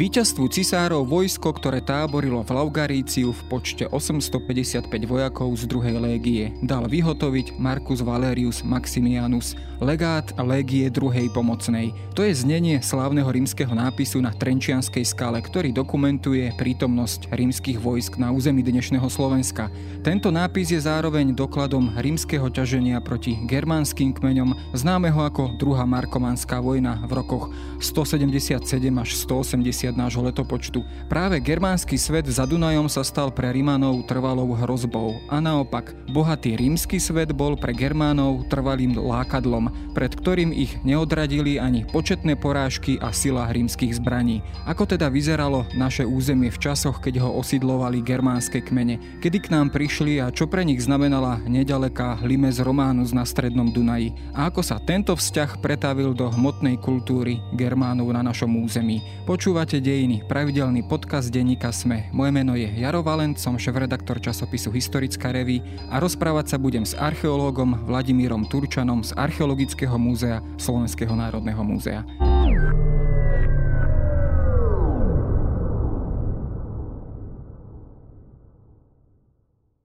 Výťazstvu cisárov vojsko, ktoré táborilo v Laugaríciu v počte 855 vojakov z druhej légie, dal vyhotoviť Marcus Valerius Maximianus, legát légie druhej pomocnej. To je znenie slávneho rímskeho nápisu na Trenčianskej skale, ktorý dokumentuje prítomnosť rímskych vojsk na území dnešného Slovenska. Tento nápis je zároveň dokladom rímskeho ťaženia proti germánskym kmeňom, známeho ako druhá Markomanská vojna v rokoch 177 až 180 nášho letopočtu. Práve germánsky svet za Dunajom sa stal pre Rimanov trvalou hrozbou a naopak, bohatý rímsky svet bol pre Germánov trvalým lákadlom, pred ktorým ich neodradili ani početné porážky a sila rímskych zbraní. Ako teda vyzeralo naše územie v časoch, keď ho osidlovali germánske kmene, kedy k nám prišli a čo pre nich znamenala nedaleká Limes Románus na strednom Dunaji a ako sa tento vzťah pretavil do hmotnej kultúry Germánov na našom území. Počúvate dejiny, pravidelný podcast denníka Sme. Moje meno je Jaro Valent, som šéf-redaktor časopisu Historická reví a rozprávať sa budem s archeológom Vladimírom Turčanom z Archeologického múzea Slovenského národného múzea.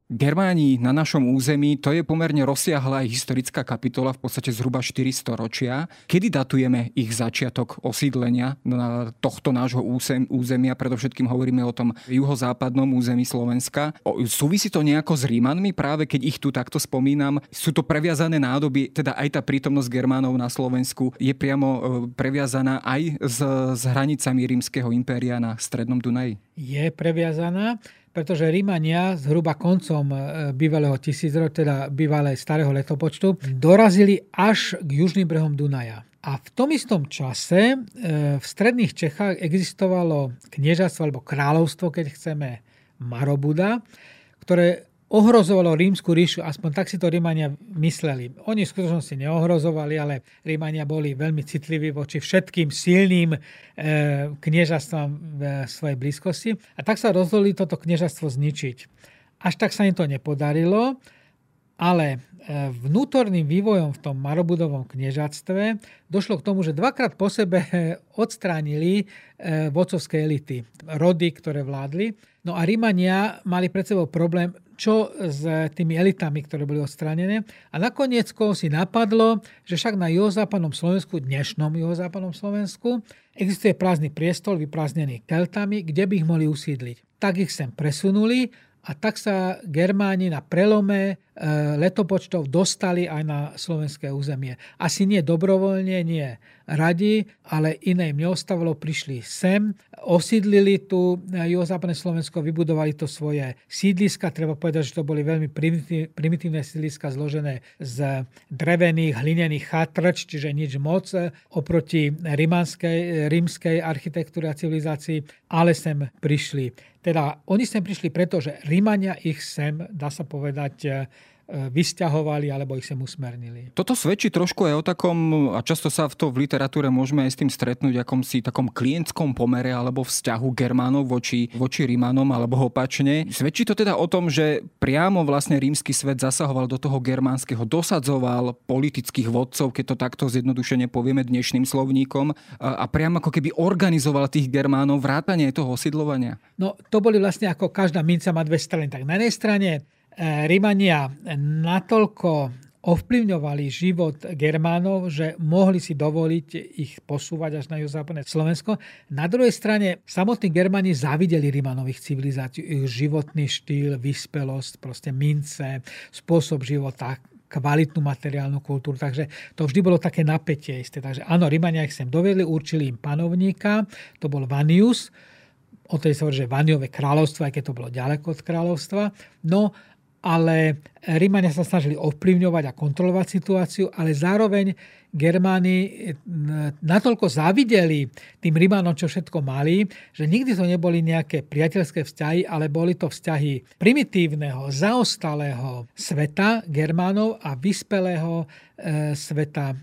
Germáni na našom území, to je pomerne rozsiahla historická kapitola, v podstate zhruba 400 ročia. Kedy datujeme ich začiatok osídlenia na tohto nášho územia? Predovšetkým hovoríme o tom juhozápadnom území Slovenska. O, súvisí to nejako s Rímanmi, práve keď ich tu takto spomínam? Sú to previazané nádoby, teda aj tá prítomnosť Germánov na Slovensku je priamo e, previazaná aj s, s hranicami rímskeho impéria na Strednom Dunaji? Je previazaná pretože Rímania zhruba koncom e, bývalého tisícročia, teda bývalej starého letopočtu, dorazili až k južným brehom Dunaja. A v tom istom čase e, v stredných Čechách existovalo kniežatstvo alebo kráľovstvo, keď chceme, Marobuda, ktoré ohrozovalo rímsku ríšu, aspoň tak si to Rímania mysleli. Oni v skutočnosti neohrozovali, ale Rímania boli veľmi citliví voči všetkým silným e, kniežastvám v svojej blízkosti. A tak sa rozhodli toto kniežastvo zničiť. Až tak sa im to nepodarilo, ale e, vnútorným vývojom v tom Marobudovom kniežatstve došlo k tomu, že dvakrát po sebe odstránili e, vodcovské elity, rody, ktoré vládli. No a Rímania mali pred sebou problém čo s tými elitami, ktoré boli odstránené. A nakoniec si napadlo, že však na juhozápadnom Slovensku, dnešnom juhozápadnom Slovensku, existuje prázdny priestol vyprázdnený Keltami, kde by ich mohli usídliť. Tak ich sem presunuli a tak sa Germáni na prelome letopočtov dostali aj na slovenské územie. Asi nie dobrovoľne, nie radi, ale iné im neostávalo, prišli sem, osídlili tu juhozápadné Slovensko, vybudovali to svoje sídliska. Treba povedať, že to boli veľmi primitívne sídliska zložené z drevených, hlinených chatrč, čiže nič moc oproti rímskej, rímskej architektúre a civilizácii, ale sem prišli teda oni sem prišli preto, že Rímania ich sem, dá sa povedať, vysťahovali alebo ich sem usmernili. Toto svedčí trošku aj o takom, a často sa v to v literatúre môžeme aj s tým stretnúť, akom si takom klientskom pomere alebo vzťahu Germánov voči, voči Rímanom alebo opačne. Svedčí to teda o tom, že priamo vlastne rímsky svet zasahoval do toho germánskeho, dosadzoval politických vodcov, keď to takto zjednodušene povieme dnešným slovníkom, a, priamo ako keby organizoval tých Germánov vrátanie toho osidlovania. No to boli vlastne ako každá minca má dve strany. Tak na jednej strane E, Rímania natoľko ovplyvňovali život Germánov, že mohli si dovoliť ich posúvať až na juhozápadné Slovensko. Na druhej strane samotní Germáni zavideli Rímanových civilizáciu, ich životný štýl, vyspelosť, proste mince, spôsob života, kvalitnú materiálnu kultúru. Takže to vždy bolo také napätie isté. Takže áno, Rímania ich sem dovedli, určili im panovníka, to bol Vanius, o tej sa hovorí, že Vaniové kráľovstvo, aj keď to bolo ďaleko od kráľovstva. No ale Rímania sa snažili ovplyvňovať a kontrolovať situáciu, ale zároveň Germáni natoľko závideli tým Rímanom, čo všetko mali, že nikdy to neboli nejaké priateľské vzťahy, ale boli to vzťahy primitívneho, zaostalého sveta Germánov a vyspelého E, sveta e,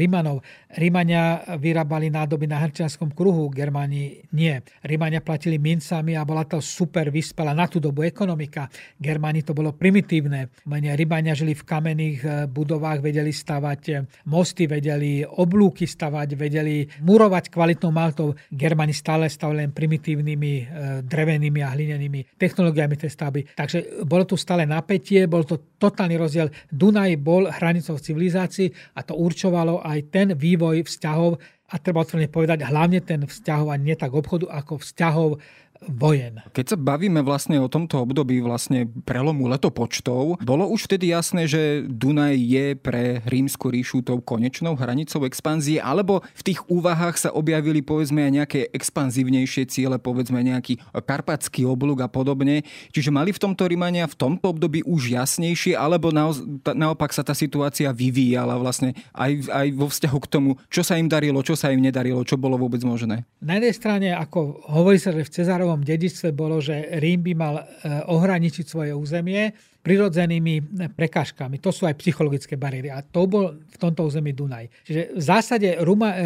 Rímanov. Rímania vyrábali nádoby na hrčianskom kruhu, Germáni nie. Rímania platili mincami a bola to super vyspela na tú dobu ekonomika. Germáni to bolo primitívne. Rímania žili v kamenných e, budovách, vedeli stavať mosty, mosty, vedeli oblúky stavať, vedeli murovať kvalitnou maltou. Germani stále stavili len primitívnymi e, drevenými a hlinenými technológiami tej stavby. Takže bolo tu stále napätie, bol to totálny rozdiel. Dunaj bol hranicou civilizácií a to určovalo aj ten vývoj vzťahov a treba otvorene povedať, hlavne ten vzťahov a nie tak obchodu, ako vzťahov vojen. Keď sa bavíme vlastne o tomto období vlastne prelomu letopočtov, bolo už vtedy jasné, že Dunaj je pre rímsku ríšu tou konečnou hranicou expanzie, alebo v tých úvahách sa objavili povedzme aj nejaké expanzívnejšie ciele, povedzme nejaký karpatský oblúk a podobne. Čiže mali v tomto Rímania v tomto období už jasnejšie, alebo naopak sa tá situácia vyvíjala vlastne aj, aj vo vzťahu k tomu, čo sa im darilo, čo sa im nedarilo, čo bolo vôbec možné? Na jednej strane, ako hovorí sa, že v Cezárovom Rímovom dedičstve bolo, že Rím by mal e, ohraničiť svoje územie prirodzenými prekážkami. To sú aj psychologické bariéry. A to bol v tomto území Dunaj. Čiže v zásade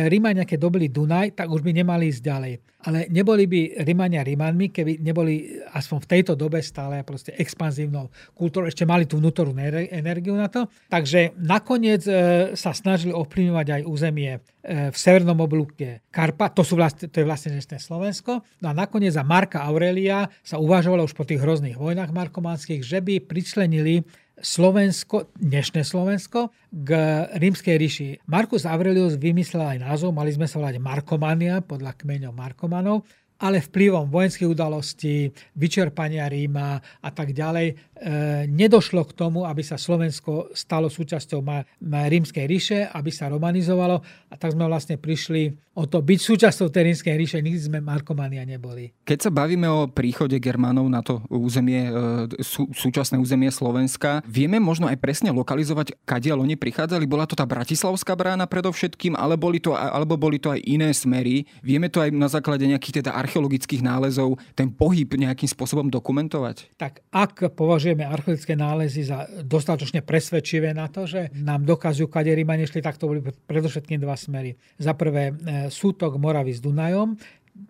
Rímania, keď dobili Dunaj, tak už by nemali ísť ďalej. Ale neboli by Rímania Rímanmi, keby neboli aspoň v tejto dobe stále proste expanzívnou kultúrou. Ešte mali tú vnútornú energiu na to. Takže nakoniec e, sa snažili ovplyvňovať aj územie e, v severnom oblúke Karpa, to, sú vlastne, to je vlastne dnešné Slovensko. No a nakoniec za Marka Aurelia sa uvažovalo už po tých hrozných vojnách markománskych, že by pri pričlenili Slovensko, dnešné Slovensko, k rímskej ríši. Markus Aurelius vymyslel aj názov, mali sme sa volať Markomania, podľa kmeňov Markomanov, ale vplyvom vojenských udalostí, vyčerpania Ríma a tak ďalej, e, nedošlo k tomu, aby sa Slovensko stalo súčasťou rímskej ríše, aby sa romanizovalo a tak sme vlastne prišli o to byť súčasťou tej rímskej ríše, nikdy sme Markomania neboli. Keď sa bavíme o príchode Germánov na to územie, e, sú, súčasné územie Slovenska, vieme možno aj presne lokalizovať, kadiaľ oni prichádzali? Bola to tá Bratislavská brána predovšetkým, ale boli to, alebo boli to aj iné smery? Vieme to aj na základe nejakých teda archeologických nálezov ten pohyb nejakým spôsobom dokumentovať? Tak ak považujeme archeologické nálezy za dostatočne presvedčivé na to, že nám dokazujú, kade Rímani šli, tak to boli predovšetkým dva smery. Za prvé e, sútok Moravy s Dunajom,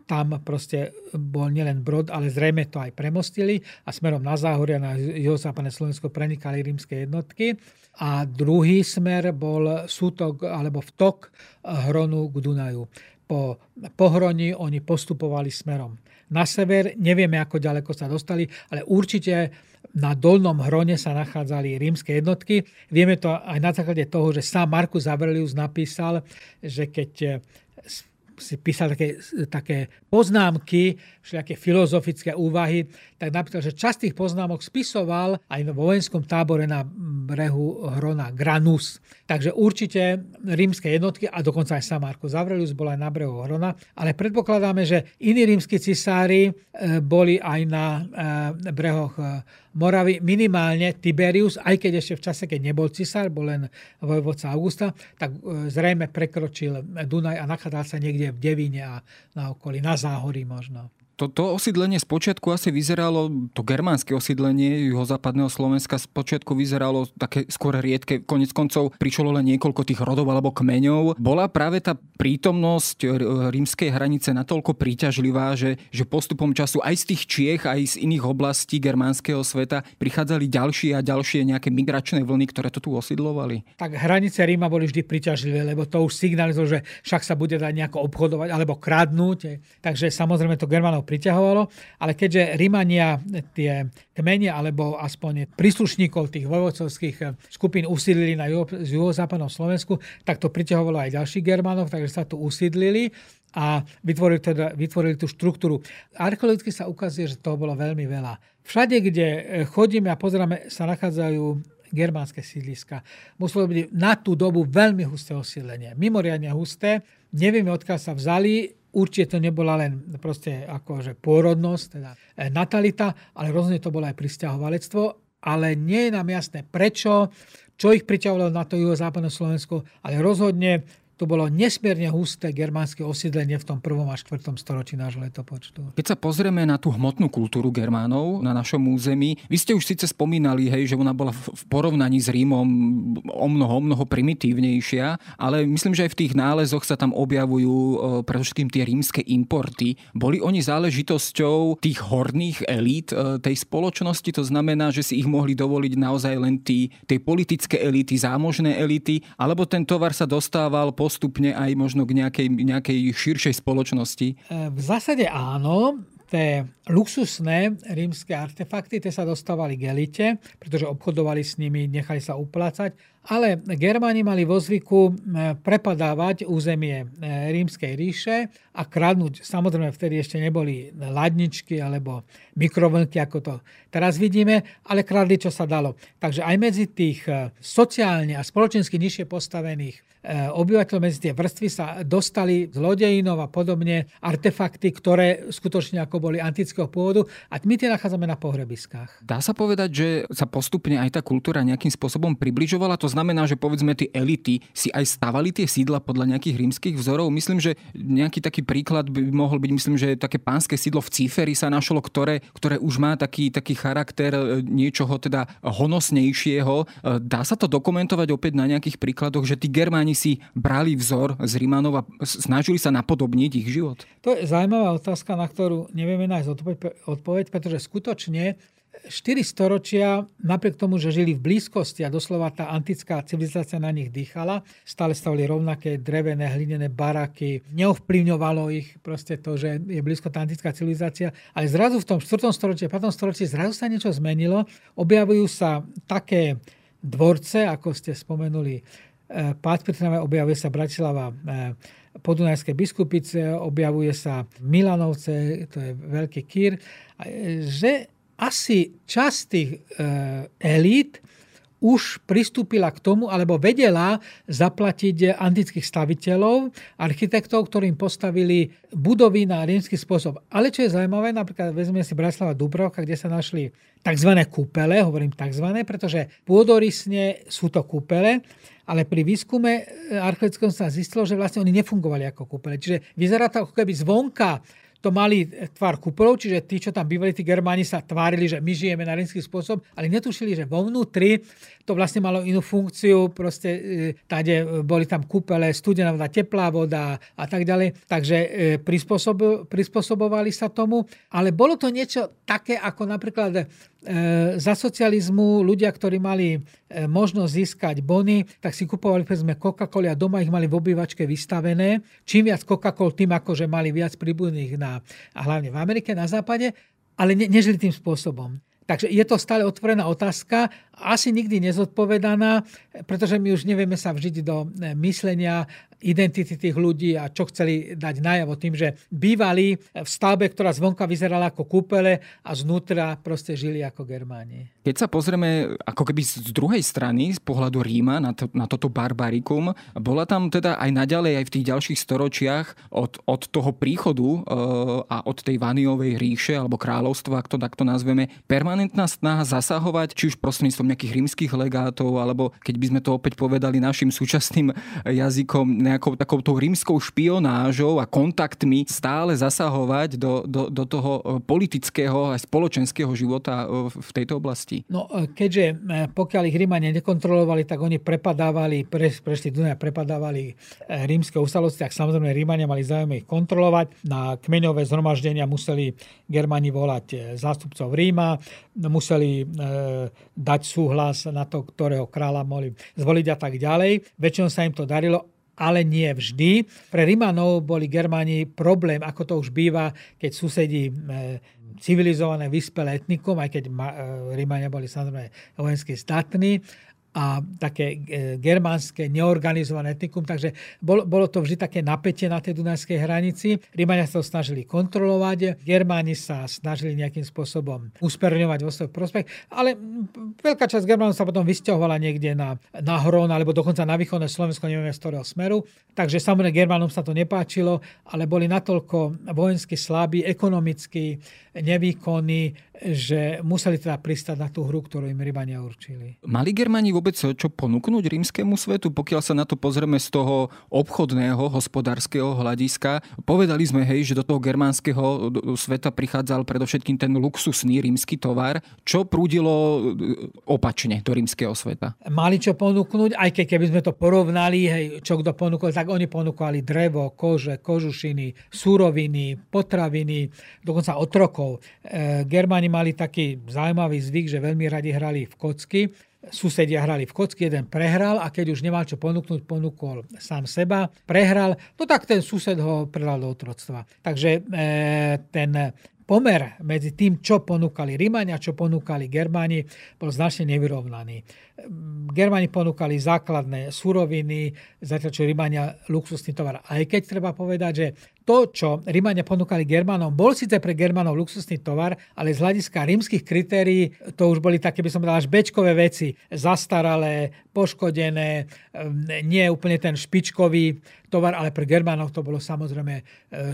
tam proste bol nielen brod, ale zrejme to aj premostili a smerom na Záhoria, na juhozápadné Slovensko prenikali rímske jednotky. A druhý smer bol sútok alebo vtok Hronu k Dunaju po pohroni oni postupovali smerom na sever. Nevieme, ako ďaleko sa dostali, ale určite na dolnom hrone sa nachádzali rímske jednotky. Vieme to aj na základe toho, že sám Markus Aurelius napísal, že keď si písal také, také poznámky, všelijaké filozofické úvahy, tak napísal, že časť tých poznámok spisoval aj v vojenskom tábore na brehu Hrona Granus. Takže určite rímske jednotky, a dokonca aj sám Marko Aurelius bol aj na brehu Hrona, ale predpokladáme, že iní rímsky cisári e, boli aj na e, brehoch e, Moravy, minimálne Tiberius, aj keď ešte v čase, keď nebol cisár, bol len vojvodca Augusta, tak zrejme prekročil Dunaj a nachádzal sa niekde v Devíne a na okolí, na Záhorí možno to, to osídlenie spočiatku asi vyzeralo, to germánske osídlenie juhozápadného Slovenska spočiatku vyzeralo také skôr riedke. Konec koncov prišlo len niekoľko tých rodov alebo kmeňov. Bola práve tá prítomnosť rímskej hranice natoľko príťažlivá, že, že postupom času aj z tých Čiech, aj z iných oblastí germánskeho sveta prichádzali ďalšie a ďalšie nejaké migračné vlny, ktoré to tu osídlovali? Tak hranice Ríma boli vždy príťažlivé, lebo to už signalizovalo, že však sa bude dať nejako obchodovať alebo kradnúť. Takže samozrejme to Germánov priťahovalo, ale keďže Rímania tie kmene alebo aspoň príslušníkov tých vojvodcovských skupín usídlili na juho, juhozápadnom Slovensku, tak to priťahovalo aj ďalších Germánov, takže sa tu usídlili a vytvorili, teda, vytvorili tú štruktúru. Archeologicky sa ukazuje, že toho bolo veľmi veľa. Všade, kde chodíme a pozeráme, sa nachádzajú germánske sídliska. Muselo byť na tú dobu veľmi husté osídlenie. Mimoriadne husté. Nevieme, odkiaľ sa vzali Určite to nebola len proste akože pôrodnosť, teda e, natalita, ale rozhodne to bolo aj pristahovalectvo, ale nie je nám jasné prečo, čo ich priťahovalo na to juhozápadné Slovensko, ale rozhodne to bolo nesmierne husté germánske osídlenie v tom prvom a štvrtom storočí nášho letopočtu. Keď sa pozrieme na tú hmotnú kultúru Germánov na našom území, vy ste už síce spomínali, hej, že ona bola v porovnaní s Rímom o mnoho, o mnoho primitívnejšia, ale myslím, že aj v tých nálezoch sa tam objavujú e, predovšetkým tie rímske importy. Boli oni záležitosťou tých horných elít e, tej spoločnosti, to znamená, že si ich mohli dovoliť naozaj len tí, tie politické elity, zámožné elity, alebo ten tovar sa dostával po postupne aj možno k nejakej, nejakej širšej spoločnosti? E, v zásade áno. Tie luxusné rímske artefakty tie sa dostávali k elite, pretože obchodovali s nimi, nechali sa uplácať ale Germáni mali vo zvyku prepadávať územie e, rímskej ríše a kradnúť. Samozrejme, vtedy ešte neboli ladničky alebo mikrovlnky, ako to teraz vidíme, ale kradli, čo sa dalo. Takže aj medzi tých e, sociálne a spoločensky nižšie postavených e, obyvateľov medzi tie vrstvy sa dostali zlodejinov a podobne artefakty, ktoré skutočne ako boli antického pôvodu a my tie nachádzame na pohrebiskách. Dá sa povedať, že sa postupne aj tá kultúra nejakým spôsobom približovala? To znamená, že povedzme tie elity si aj stavali tie sídla podľa nejakých rímskych vzorov. Myslím, že nejaký taký príklad by mohol byť, myslím, že také pánske sídlo v Cíferi sa našlo, ktoré, ktoré už má taký, taký charakter e, niečoho teda honosnejšieho. E, dá sa to dokumentovať opäť na nejakých príkladoch, že tí Germáni si brali vzor z Rímanov a snažili sa napodobniť ich život? To je zaujímavá otázka, na ktorú nevieme nájsť odpoveď, pretože skutočne 4 storočia, napriek tomu, že žili v blízkosti a doslova tá antická civilizácia na nich dýchala, stále stavili rovnaké drevené, hlinené baraky, neovplyvňovalo ich proste to, že je blízko tá antická civilizácia, ale zrazu v tom 4. storočí, 5. storočí zrazu sa niečo zmenilo, objavujú sa také dvorce, ako ste spomenuli, e, Pád Petrnave, objavuje sa Bratislava e, Podunajské biskupice, objavuje sa Milanovce, to je veľký kýr, e, že asi časť tých e, elít už pristúpila k tomu, alebo vedela zaplatiť antických staviteľov, architektov, ktorým postavili budovy na rímsky spôsob. Ale čo je zaujímavé, napríklad vezme si Bratislava Dubrovka, kde sa našli tzv. kúpele, hovorím tzv., pretože pôdorysne sú to kúpele, ale pri výskume e, archeologickom sa zistilo, že vlastne oni nefungovali ako kúpele. Čiže vyzerá to ako keby zvonka to mali tvar kupolov, čiže tí, čo tam bývali, tí Germáni sa tvárili, že my žijeme na rímsky spôsob, ale netušili, že vo vnútri to vlastne malo inú funkciu, proste e, tade boli tam kúpele, studená voda, teplá voda a tak ďalej. Takže e, prispôsob, prispôsobovali sa tomu, ale bolo to niečo také, ako napríklad e, za socializmu ľudia, ktorí mali možnosť získať bony, tak si kupovali povedzme Coca-Cola a doma ich mali v obývačke vystavené. Čím viac Coca-Col, tým ako, že mali viac príbuzných na, a hlavne v Amerike, na západe, ale ne, nežili tým spôsobom. Takže je to stále otvorená otázka, asi nikdy nezodpovedaná, pretože my už nevieme sa vžiť do myslenia identity tých ľudí a čo chceli dať najavo tým, že bývali v stavbe, ktorá zvonka vyzerala ako kúpele a znútra proste žili ako Germáni. Keď sa pozrieme ako keby z druhej strany, z pohľadu Ríma na, to, na toto barbarikum, bola tam teda aj naďalej aj v tých ďalších storočiach od, od toho príchodu e, a od tej Vaniovej ríše alebo kráľovstva, ak to takto nazveme, permanentná snaha zasahovať, či už prostredníctvom nejakých rímskych legátov, alebo keď by sme to opäť povedali našim súčasným jazykom, nejakou takouto rímskou špionážou a kontaktmi stále zasahovať do, do, do toho e, politického a spoločenského života e, v tejto oblasti? No, e, keďže pokiaľ ich Rímania nekontrolovali, tak oni prepadávali, pre, prešli Dunaj, prepadávali rímske ustalosti, tak samozrejme Rímania mali záujem ich kontrolovať. Na kmeňové zhromaždenia museli Germani volať zástupcov Ríma, museli e, dať súhlas na to, ktorého kráľa mohli zvoliť a tak ďalej. Väčšinou sa im to darilo ale nie vždy. Pre Rimanov boli Germáni problém, ako to už býva, keď susedí e, civilizované, vyspelé etnikum, aj keď e, Rímania boli samozrejme vojensky zdatní a také e, germánske neorganizované etnikum, takže bolo, bolo to vždy také napätie na tej Dunajskej hranici. Rímania sa to snažili kontrolovať, Germáni sa snažili nejakým spôsobom usperňovať vo svoj prospech, ale veľká časť Germánov sa potom vysťahovala niekde na, na Hron, alebo dokonca na východné Slovensko, neviem z ktorého smeru. Takže samozrejme Germánom sa to nepáčilo, ale boli natoľko vojensky slabí, ekonomicky nevýkonní, že museli teda pristať na tú hru, ktorú im Rímania určili. Mali Germáni vôbec vôbec čo ponúknuť rímskému svetu, pokiaľ sa na to pozrieme z toho obchodného, hospodárskeho hľadiska. Povedali sme, hej, že do toho germánskeho sveta prichádzal predovšetkým ten luxusný rímsky tovar. Čo prúdilo e, opačne do rímskeho sveta? Mali čo ponúknuť, aj keď keby sme to porovnali, hej, čo kto ponúkol, tak oni ponúkali drevo, kože, kožušiny, súroviny, potraviny, dokonca otrokov. E, Germáni mali taký zaujímavý zvyk, že veľmi radi hrali v kocky. Susedia hrali v kocky, jeden prehral a keď už nemal čo ponúknuť, ponúkol sám seba. Prehral, no tak ten sused ho predal do otroctva. Takže e, ten pomer medzi tým, čo ponúkali Rímania a čo ponúkali Germáni, bol značne nevyrovnaný. Germáni ponúkali základné suroviny, zatiaľ čo Rímania luxusný tovar. Aj keď treba povedať, že to, čo Rímania ponúkali Germánom, bol síce pre Germánov luxusný tovar, ale z hľadiska rímskych kritérií to už boli také, by som povedal, až bečkové veci. Zastaralé, poškodené, nie úplne ten špičkový tovar, ale pre Germánov to bolo samozrejme e,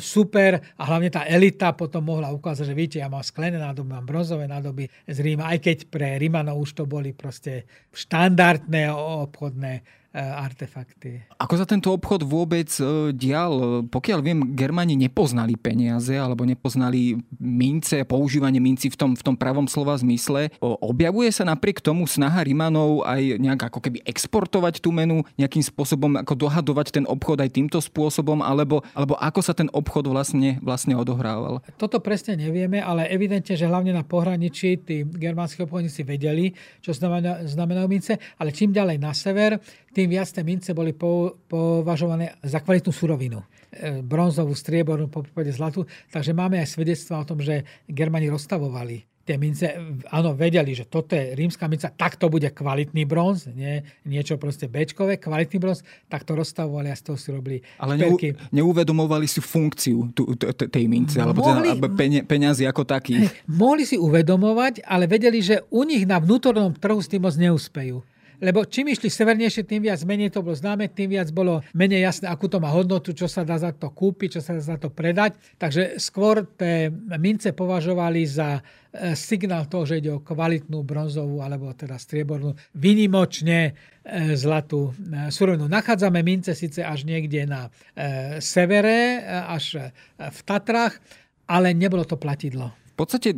super a hlavne tá elita potom mohla ukázať, že vidíte, ja mám sklené nádoby, mám bronzové nádoby z Ríma, aj keď pre Rímanov už to boli proste štandardné obchodné artefakty. Ako sa tento obchod vôbec eh, dial? Pokiaľ viem, Germáni nepoznali peniaze alebo nepoznali mince, používanie minci v tom, v tom pravom slova zmysle. Objavuje sa napriek tomu snaha Rimanov aj nejak ako keby exportovať tú menu, nejakým spôsobom ako dohadovať ten obchod aj týmto spôsobom, alebo, alebo ako sa ten obchod vlastne, vlastne odohrával? Toto presne nevieme, ale evidentne, že hlavne na pohraničí tí germánsky obchodníci vedeli, čo znamená, znamenajú mince, ale čím ďalej na sever, tým viac tie mince boli považované za kvalitnú surovinu. E, bronzovú, striebornú, po prípade zlatu. Takže máme aj svedectva o tom, že Germani rozstavovali tie mince, áno, vedeli, že toto je rímska minca, tak to bude kvalitný bronz, nie, niečo proste bečkové, kvalitný bronz, tak to rozstavovali a z toho si robili Ale neu, neuvedomovali si funkciu tej mince, alebo teda, peniazy ako takých. Mohli si uvedomovať, ale vedeli, že u nich na vnútornom trhu s tým moc neúspejú lebo čím išli severnejšie, tým viac menej to bolo známe, tým viac bolo menej jasné, akú to má hodnotu, čo sa dá za to kúpiť, čo sa dá za to predať. Takže skôr tie mince považovali za e, signál toho, že ide o kvalitnú bronzovú alebo teda striebornú, vynimočne e, zlatú e, surovinu. Nachádzame mince síce až niekde na severe, až v Tatrách, ale nebolo to platidlo v podstate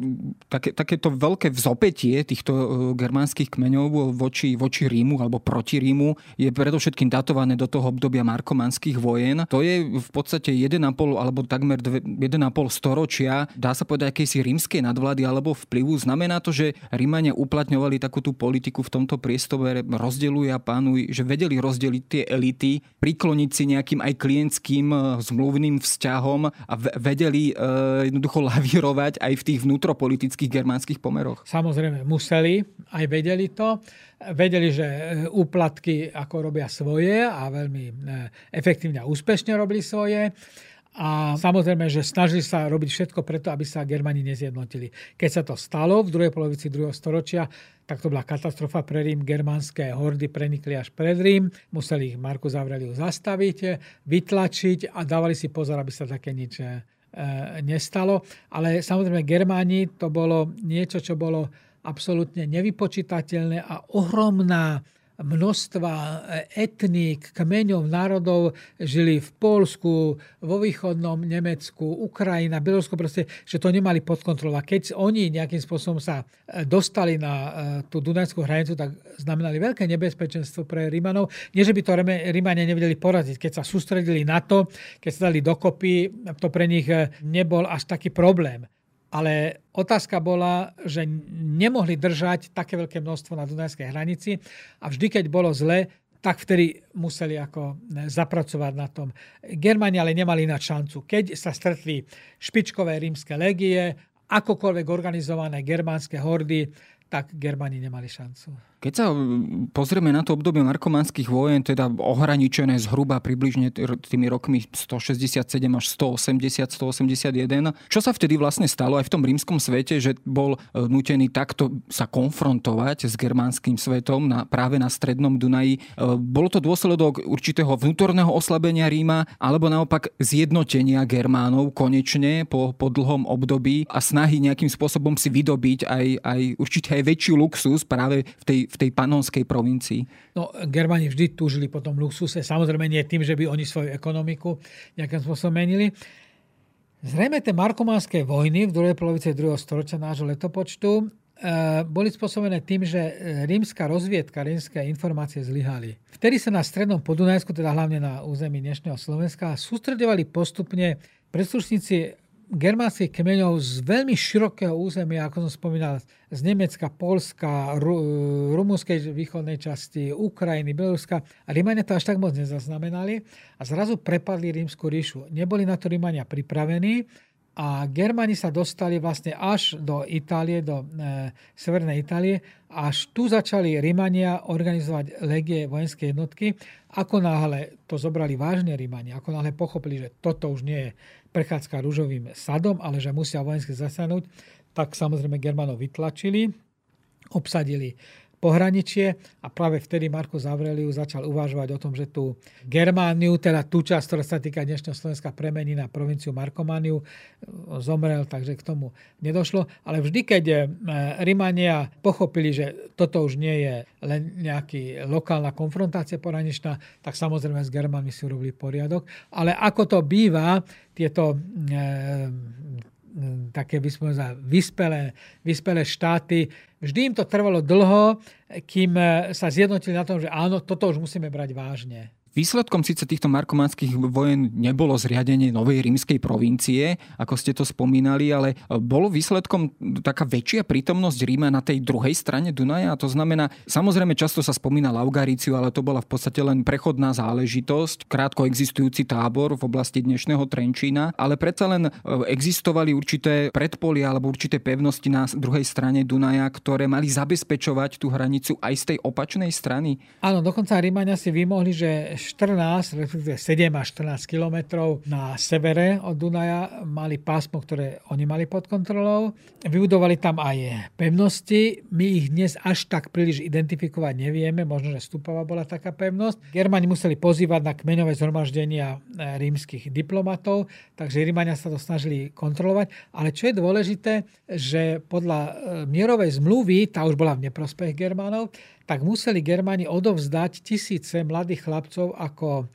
také, takéto veľké vzopetie týchto e, germánskych kmeňov voči, voči Rímu alebo proti Rímu je predovšetkým datované do toho obdobia markomanských vojen. To je v podstate 1,5 alebo takmer 1,5 storočia, dá sa povedať, akejsi rímskej nadvlády alebo vplyvu. Znamená to, že Rímania uplatňovali takú tú politiku v tomto priestore, rozdeľujú a pánuj, že vedeli rozdeliť tie elity, prikloniť si nejakým aj klientským e, zmluvným vzťahom a vedeli e, jednoducho lavírovať aj v tých vnútropolitických germánskych pomeroch? Samozrejme, museli, aj vedeli to. Vedeli, že e, úplatky ako robia svoje a veľmi e, efektívne a úspešne robili svoje. A samozrejme, že snažili sa robiť všetko preto, aby sa Germani nezjednotili. Keď sa to stalo v druhej polovici druhého storočia, tak to bola katastrofa pre Rím. Germánske hordy prenikli až pred Rím. Museli ich Markus Aurelius zastaviť, vytlačiť a dávali si pozor, aby sa také nič E, nestalo. Ale samozrejme Germáni to bolo niečo, čo bolo absolútne nevypočítateľné a ohromná množstva etník, kmeňov, národov žili v Polsku, vo východnom Nemecku, Ukrajina, Bielorusko, proste, že to nemali pod kontrolou. A keď oni nejakým spôsobom sa e, dostali na e, tú Dunajskú hranicu, tak znamenali veľké nebezpečenstvo pre Rímanov. Nie, že by to Rímania nevedeli poraziť. Keď sa sústredili na to, keď sa dali dokopy, to pre nich e, nebol až taký problém. Ale otázka bola, že nemohli držať také veľké množstvo na Dunajskej hranici a vždy, keď bolo zle, tak vtedy museli ako e, zapracovať na tom. Germáni ale nemali na šancu. Keď sa stretli špičkové rímske legie, akokoľvek organizované germánske hordy, tak Germáni nemali šancu. Keď sa pozrieme na to obdobie markomanských vojen, teda ohraničené zhruba približne tými rokmi 167 až 180, 181, čo sa vtedy vlastne stalo aj v tom rímskom svete, že bol e, nutený takto sa konfrontovať s germánskym svetom na, práve na strednom Dunaji. E, bolo to dôsledok určitého vnútorného oslabenia Ríma alebo naopak zjednotenia Germánov konečne po, po dlhom období a snahy nejakým spôsobom si vydobiť aj, aj určite aj väčší luxus práve v tej, tej panonskej provincii? No, Germáni vždy túžili po tom luxuse. Samozrejme nie tým, že by oni svoju ekonomiku nejakým spôsobom menili. Zrejme tie markománske vojny v druhej polovici druhého storočia nášho letopočtu Eh, boli spôsobené tým, že rímska rozviedka, rímske informácie zlyhali. Vtedy sa na strednom Podunajsku, teda hlavne na území dnešného Slovenska, sústredovali postupne príslušníci germánskych kmeňov z veľmi širokého územia, ako som spomínal, z Nemecka, Polska, Ru- rumúnskej východnej časti, Ukrajiny, Bieloruska. A Rímania to až tak moc nezaznamenali a zrazu prepadli rímsku ríšu. Neboli na to Rímania pripravení a Germani sa dostali vlastne až do Itálie, do e, severnej Itálie. Až tu začali Rímania organizovať legie vojenské jednotky. Ako náhle to zobrali vážne Rímania, ako náhle pochopili, že toto už nie je prechádzka rúžovým sadom, ale že musia vojensky zasanúť, tak samozrejme Germanov vytlačili, obsadili pohraničie a práve vtedy Markus Aurelius začal uvažovať o tom, že tú Germániu, teda tú časť, ktorá sa týka dnešného Slovenska, premení na provinciu Markomániu. Zomrel, takže k tomu nedošlo. Ale vždy, keď eh, Rimania pochopili, že toto už nie je len nejaký lokálna konfrontácia pohraničná, tak samozrejme s Germánmi si urobili poriadok. Ale ako to býva, tieto eh, také vyspelé, vyspelé štáty Vždy im to trvalo dlho, kým sa zjednotili na tom, že áno, toto už musíme brať vážne. Výsledkom síce týchto markománskych vojen nebolo zriadenie novej rímskej provincie, ako ste to spomínali, ale bolo výsledkom taká väčšia prítomnosť Ríma na tej druhej strane Dunaja. A to znamená, samozrejme často sa spomína Laugaríciu, ale to bola v podstate len prechodná záležitosť, krátko existujúci tábor v oblasti dnešného Trenčína, ale predsa len e, existovali určité predpolia alebo určité pevnosti na druhej strane Dunaja, ktoré mali zabezpečovať tú hranicu aj z tej opačnej strany. Áno, dokonca Rímania si vymohli, že 14, respektíve 7 až 14 kilometrov na severe od Dunaja mali pásmo, ktoré oni mali pod kontrolou. Vybudovali tam aj pevnosti. My ich dnes až tak príliš identifikovať nevieme. Možno, že Stupava bola taká pevnosť. Germani museli pozývať na kmeňové zhromaždenia e, rímskych diplomatov, takže Rímania sa to snažili kontrolovať. Ale čo je dôležité, že podľa e, mierovej zmluvy, tá už bola v neprospech Germánov, tak museli Germáni odovzdať tisíce mladých chlapcov ako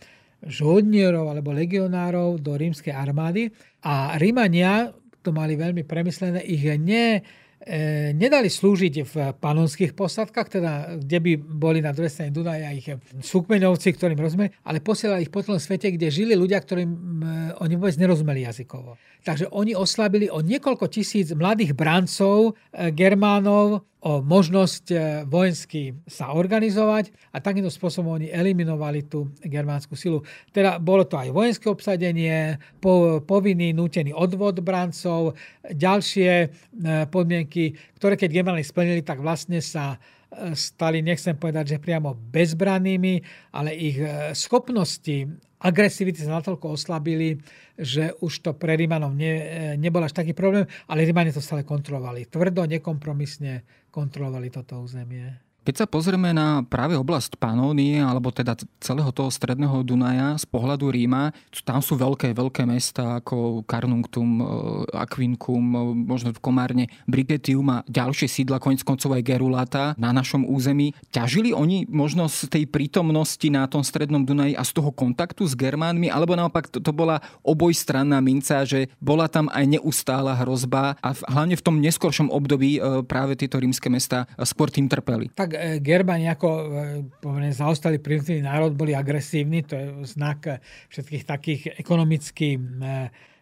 žoldnierov alebo legionárov do rímskej armády a Rímania to mali veľmi premyslené, ich ne, e, nedali slúžiť v panonských posadkách, teda kde by boli na druhej strane Dunaja ich súkmeňovci, ktorým rozumeli, ale posielali ich po tom svete, kde žili ľudia, ktorým e, oni vôbec nerozumeli jazykovo. Takže oni oslabili o niekoľko tisíc mladých brancov, e, Germánov, o možnosť e, vojensky sa organizovať a takýmto spôsobom oni eliminovali tú germánsku silu. Teda bolo to aj vojenské obsadenie, po, povinný nútený odvod brancov, ďalšie e, podmienky, ktoré keď Germáni splnili, tak vlastne sa stali, nechcem povedať, že priamo bezbrannými, ale ich schopnosti agresivity sa natoľko oslabili, že už to pre Rímanov ne, nebol až taký problém, ale Rímani to stále kontrolovali. Tvrdo, nekompromisne kontrolovali toto územie. Keď sa pozrieme na práve oblasť Panónie, alebo teda celého toho stredného Dunaja z pohľadu Ríma, tam sú veľké, veľké mesta ako Carnunctum, e, Aquincum, e, možno v Komárne, Brigetium a ďalšie sídla, konec koncov aj Gerulata na našom území. Ťažili oni možno z tej prítomnosti na tom strednom Dunaji a z toho kontaktu s Germánmi, alebo naopak to, to bola obojstranná minca, že bola tam aj neustála hrozba a hlavne v tom neskoršom období e, práve tieto rímske mesta skôr tým trpeli. Tak Germani ako e, povedzme, zaostali primitívny národ boli agresívni, to je znak všetkých takých ekonomicky e,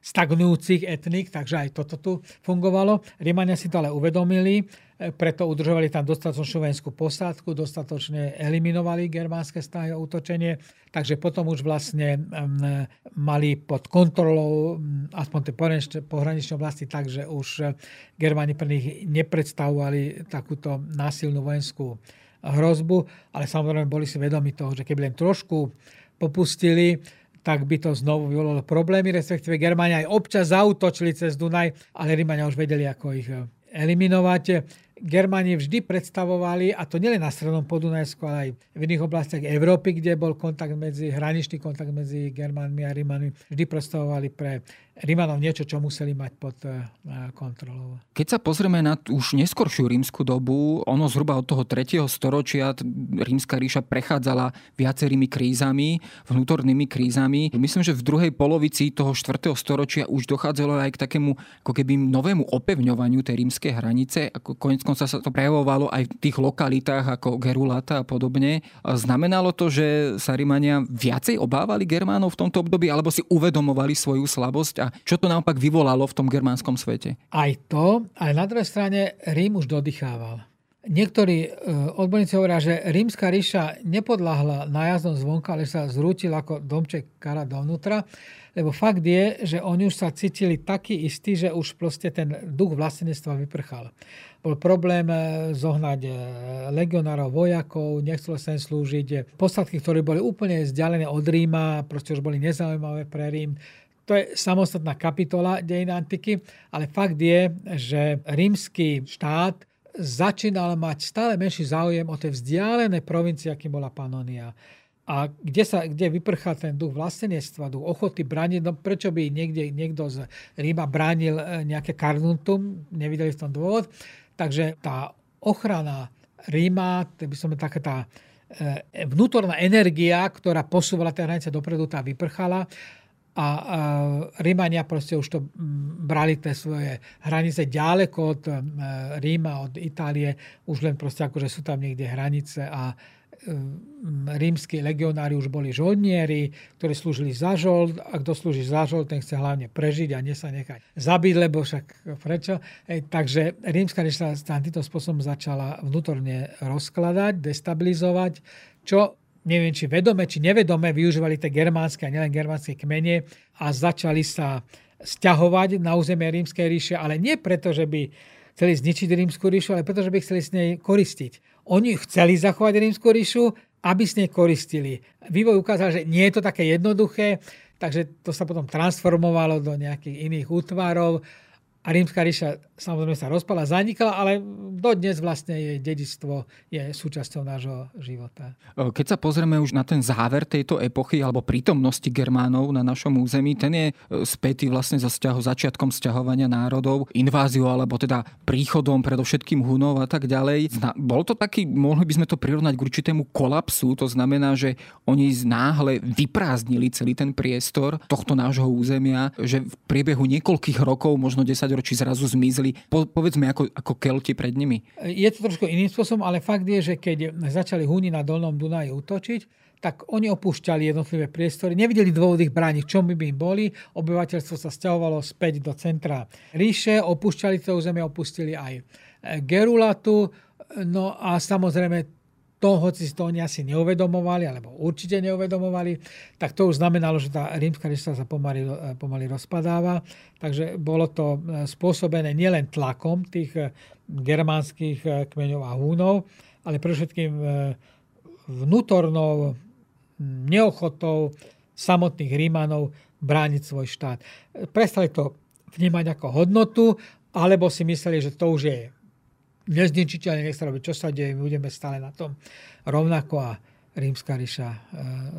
stagnujúcich etnik, takže aj toto tu fungovalo. Rímania si to ale uvedomili, preto udržovali tam dostatočnú vojenskú posádku, dostatočne eliminovali germánske stáhy a útočenie, takže potom už vlastne mali pod kontrolou aspoň tie pohraničné oblasti tak, už Germáni pre nich nepredstavovali takúto násilnú vojenskú hrozbu, ale samozrejme boli si vedomi toho, že keby len trošku popustili, tak by to znovu vyvolalo problémy, respektíve Germánia aj občas zautočili cez Dunaj, ale Rímania už vedeli, ako ich eh, eliminovať. Germáni vždy predstavovali, a to nielen na Strednom Podunajsku, ale aj v iných oblastiach Európy, kde bol kontakt medzi, hraničný kontakt medzi Germánmi a Rímanmi, vždy predstavovali pre Rímanov niečo, čo museli mať pod e, kontrolou. Keď sa pozrieme na už neskoršiu rímsku dobu, ono zhruba od toho 3. storočia rímska ríša prechádzala viacerými krízami, vnútornými krízami. Myslím, že v druhej polovici toho 4. storočia už dochádzalo aj k takému ako keby novému opevňovaniu tej rímskej hranice. Ako konec konca sa to prejavovalo aj v tých lokalitách ako Gerulata a podobne. Znamenalo to, že sa Rímania viacej obávali Germánov v tomto období alebo si uvedomovali svoju slabosť a čo to naopak vyvolalo v tom germánskom svete? Aj to, ale na druhej strane Rím už dodýchával. Niektorí e, odborníci hovoria, že rímska ríša nepodláhla nájazdom zvonka, ale sa zrútil ako domček kara dovnútra, lebo fakt je, že oni už sa cítili taký istí, že už proste ten duch vlastenectva vyprchal. Bol problém e, zohnať e, legionárov, vojakov, nechcelo sa slúžiť. Posadky, ktoré boli úplne vzdialené od Ríma, proste už boli nezaujímavé pre Rím to je samostatná kapitola dejiny antiky, ale fakt je, že rímsky štát začínal mať stále menší záujem o tie vzdialené provincie, akým bola Panonia. A kde, sa, kde vyprchá ten duch vlastenectva, duch ochoty brániť, no prečo by niekde, niekto z Ríma bránil e, nejaké karnuntum, nevideli v tom dôvod. Takže tá ochrana Ríma, to by som taká tá e, vnútorná energia, ktorá posúvala tie hranice dopredu, tá vyprchala a Rímania proste už to brali tie svoje hranice ďaleko od e, Ríma, od Itálie, už len proste akože sú tam niekde hranice a e, rímsky legionári už boli žoldnieri, ktorí slúžili za žold a kto slúži za žold, ten chce hlavne prežiť a nie sa nechať zabiť, lebo však prečo. Ej, takže rímska ríša sa týmto spôsobom začala vnútorne rozkladať, destabilizovať, čo neviem, či vedome, či nevedome využívali tie germánske a nielen germánske kmene a začali sa stiahovať na územie rímskej ríše, ale nie preto, že by chceli zničiť rímsku ríšu, ale preto, že by chceli s nej koristiť. Oni chceli zachovať rímsku ríšu, aby s nej koristili. Vývoj ukázal, že nie je to také jednoduché, takže to sa potom transformovalo do nejakých iných útvarov a rímska ríša samozrejme sa rozpala, zanikla, ale dodnes vlastne jej dedistvo je súčasťou nášho života. Keď sa pozrieme už na ten záver tejto epochy alebo prítomnosti Germánov na našom území, ten je e, spätý vlastne za vzťahu, začiatkom sťahovania národov, inváziou alebo teda príchodom predovšetkým Hunov a tak ďalej. Bol to taký, mohli by sme to prirovnať k určitému kolapsu, to znamená, že oni náhle vyprázdnili celý ten priestor tohto nášho územia, že v priebehu niekoľkých rokov, možno 10 ročí zrazu zmizli, po, povedzme ako, ako Kelti pred nimi? Je to trošku iným spôsobom, ale fakt je, že keď začali Húni na Dolnom Dunaji útočiť, tak oni opúšťali jednotlivé priestory, nevideli dôvod ich brániť, čom by im boli. Obyvateľstvo sa stiahovalo späť do centra ríše, opúšťali to územie, opustili aj Gerulatu, no a samozrejme to, hoci si to oni asi neuvedomovali, alebo určite neuvedomovali, tak to už znamenalo, že tá rímska ríša sa pomaly, pomaly rozpadáva. Takže bolo to e, spôsobené nielen tlakom tých e, germánskych e, kmeňov a húnov, ale pre všetkým vnútornou neochotou samotných Rímanov brániť svoj štát. Prestali to vnímať ako hodnotu, alebo si mysleli, že to už je nezničiteľne, nech sa robí, čo sa deje, budeme stále na tom rovnako a rímska ríša e,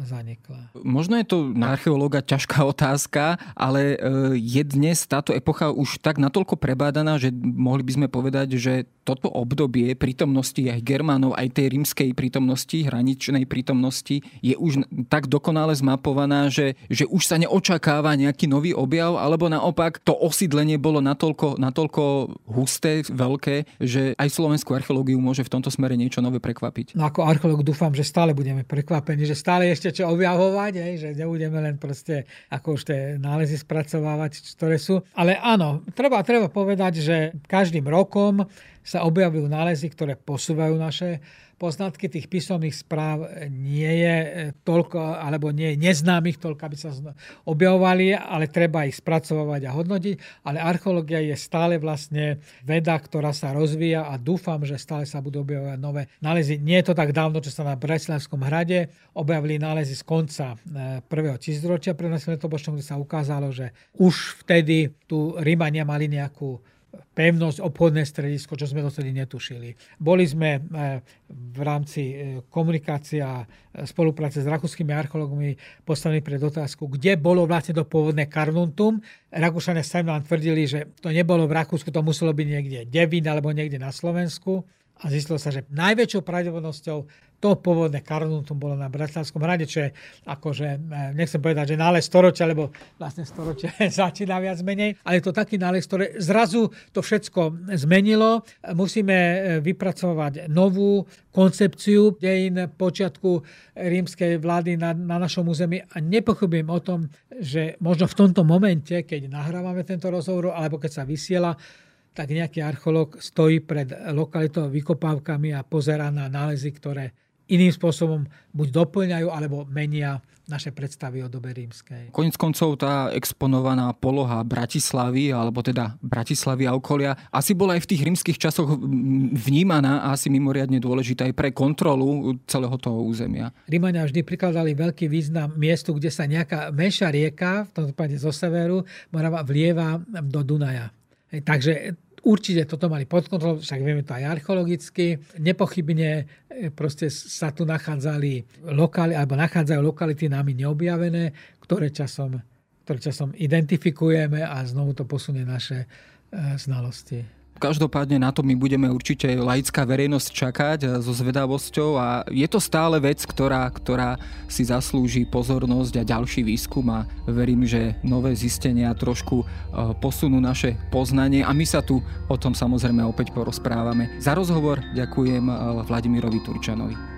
zanikla. Možno je to na archeológa ťažká otázka, ale e, je dnes táto epocha už tak natoľko prebádaná, že mohli by sme povedať, že toto obdobie prítomnosti aj Germánov, aj tej rímskej prítomnosti, hraničnej prítomnosti je už tak dokonale zmapovaná, že, že už sa neočakáva nejaký nový objav, alebo naopak to osídlenie bolo natoľko, natoľko husté, veľké, že aj slovenskú archeológiu môže v tomto smere niečo nové prekvapiť. No ako archeológ dúfam, že stále budeme prekvapení, že stále ešte čo objavovať, hej, že nebudeme len proste ako už tie nálezy spracovávať, ktoré sú. Ale áno, treba, treba povedať, že každým rokom sa objavujú nálezy, ktoré posúvajú naše poznatky tých písomných správ nie je e, toľko, alebo nie je neznámych toľko, aby sa objavovali, ale treba ich spracovať a hodnotiť. Ale archeológia je stále vlastne veda, ktorá sa rozvíja a dúfam, že stále sa budú objavovať nové nálezy. Nie je to tak dávno, čo sa na Breslavskom hrade objavili nálezy z konca e, prvého tisícročia našim letopočtom, kde sa ukázalo, že už vtedy tu Rímania mali nejakú pevnosť, obchodné stredisko, čo sme dosedy netušili. Boli sme v rámci komunikácie a spolupráce s rakúskymi archeológmi postavení pred otázku, kde bolo vlastne to pôvodné Karnuntum. Rakúšania sa nám tvrdili, že to nebolo v Rakúsku, to muselo byť niekde Devín alebo niekde na Slovensku a zistilo sa, že najväčšou pravdepodobnosťou to pôvodné Karnutum bolo na Bratislavskom hrade, čo je akože, e, nechcem povedať, že nález storočia, lebo vlastne storočia začína viac menej, ale je to taký nález, ktoré zrazu to všetko zmenilo. Musíme e, vypracovať novú koncepciu dejín počiatku rímskej vlády na, na našom území a nepochybujem o tom, že možno v tomto momente, keď nahrávame tento rozhovor, alebo keď sa vysiela, tak nejaký archeológ stojí pred lokalitou vykopávkami a pozera na nálezy, ktoré iným spôsobom buď doplňajú alebo menia naše predstavy o dobe rímskej. Konec koncov tá exponovaná poloha Bratislavy, alebo teda Bratislavy a okolia, asi bola aj v tých rímskych časoch vnímaná a asi mimoriadne dôležitá aj pre kontrolu celého toho územia. Rímania vždy prikladali veľký význam miestu, kde sa nejaká menšia rieka, v tomto prípade zo severu, Morava vlieva do Dunaja. Takže Určite toto mali pod kontrolou, však vieme to aj archeologicky. Nepochybne e, proste sa tu nachádzali lokály, alebo nachádzajú lokality nami neobjavené, ktoré časom, ktoré časom identifikujeme a znovu to posunie naše e, znalosti. Každopádne na to my budeme určite laická verejnosť čakať eh, so zvedavosťou a je to stále vec, ktorá, ktorá si zaslúži pozornosť a ďalší výskum a verím, že nové zistenia trošku eh, posunú naše poznanie a my sa tu o tom samozrejme opäť porozprávame. Za rozhovor ďakujem eh, Vladimirovi Turčanovi.